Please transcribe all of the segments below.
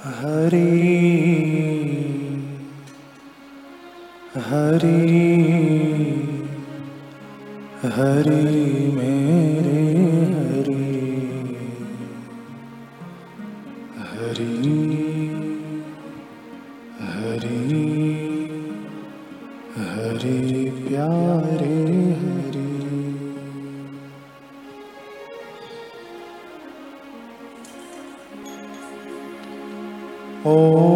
Hari Hari Hari mere Hari Hari Hari Hari प्यारे। ॐ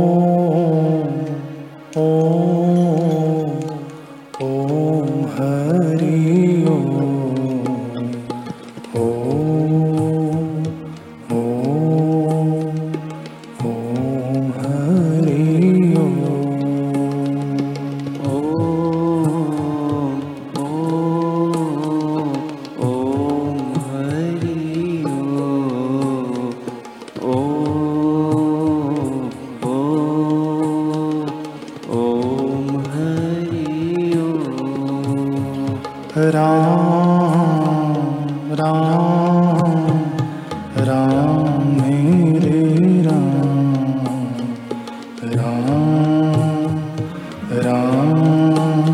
राम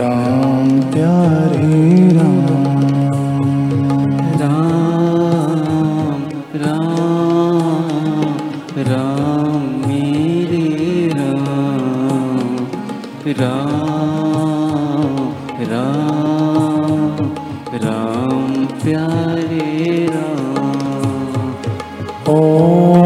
राम प्यारे राम राम राम राम मेरे राम राम राम राम प्यारे राम ओ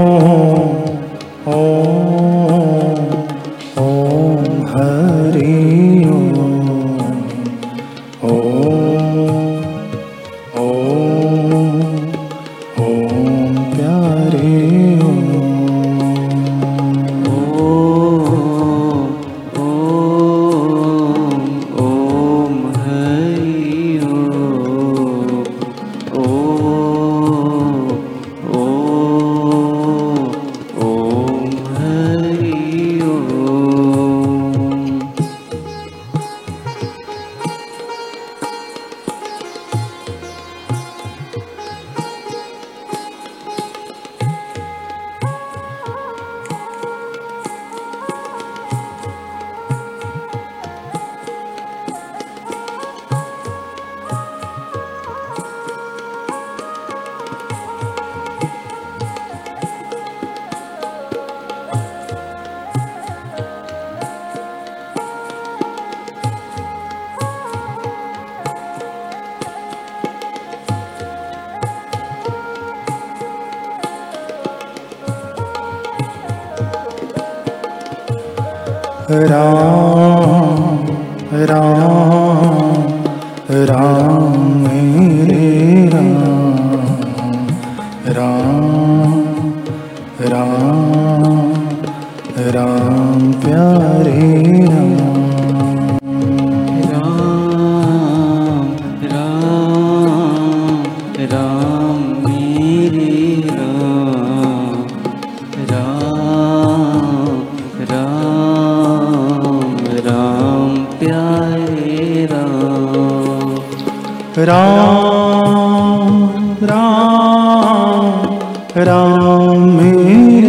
राम राम राम रा राम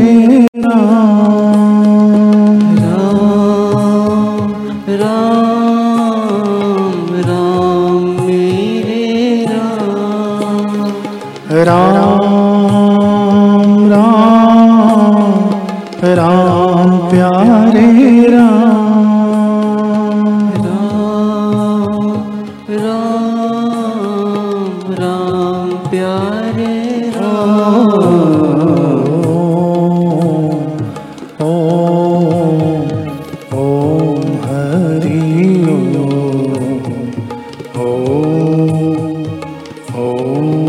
Oh.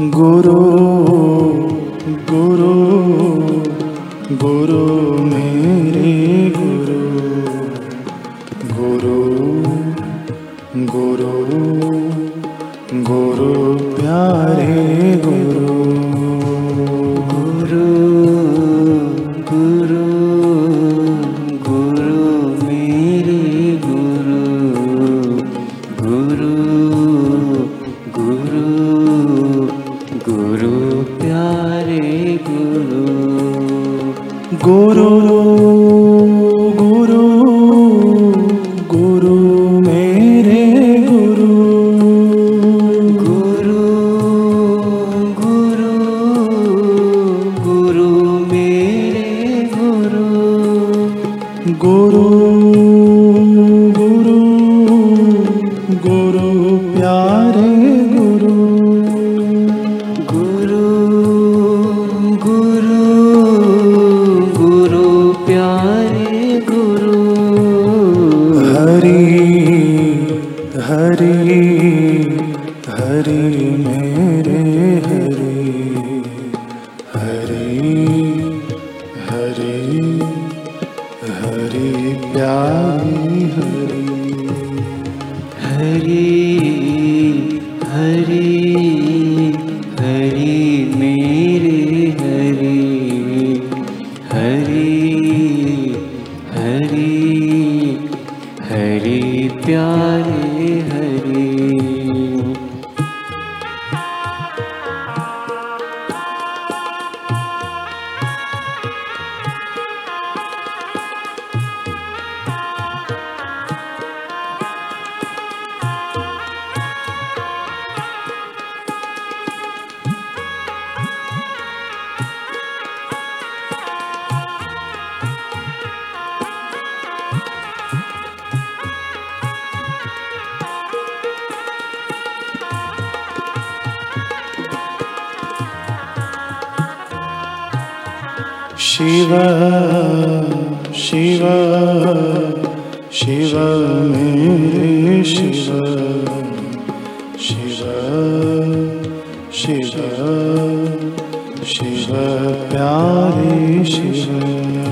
गुरु गुरु गुरु मेरे गुरु गुरु गुरु गुरु प्यारे गुरु। गुरु प्यारे गुरु। गुरु गुरु गुरु मेरे गुरु। गुरु गुरु गुरु मे गुरु। गुरु रे हरि मेरे शिव शिव शिव मेरे शिव शिव शिव शिव प्यारे शिव।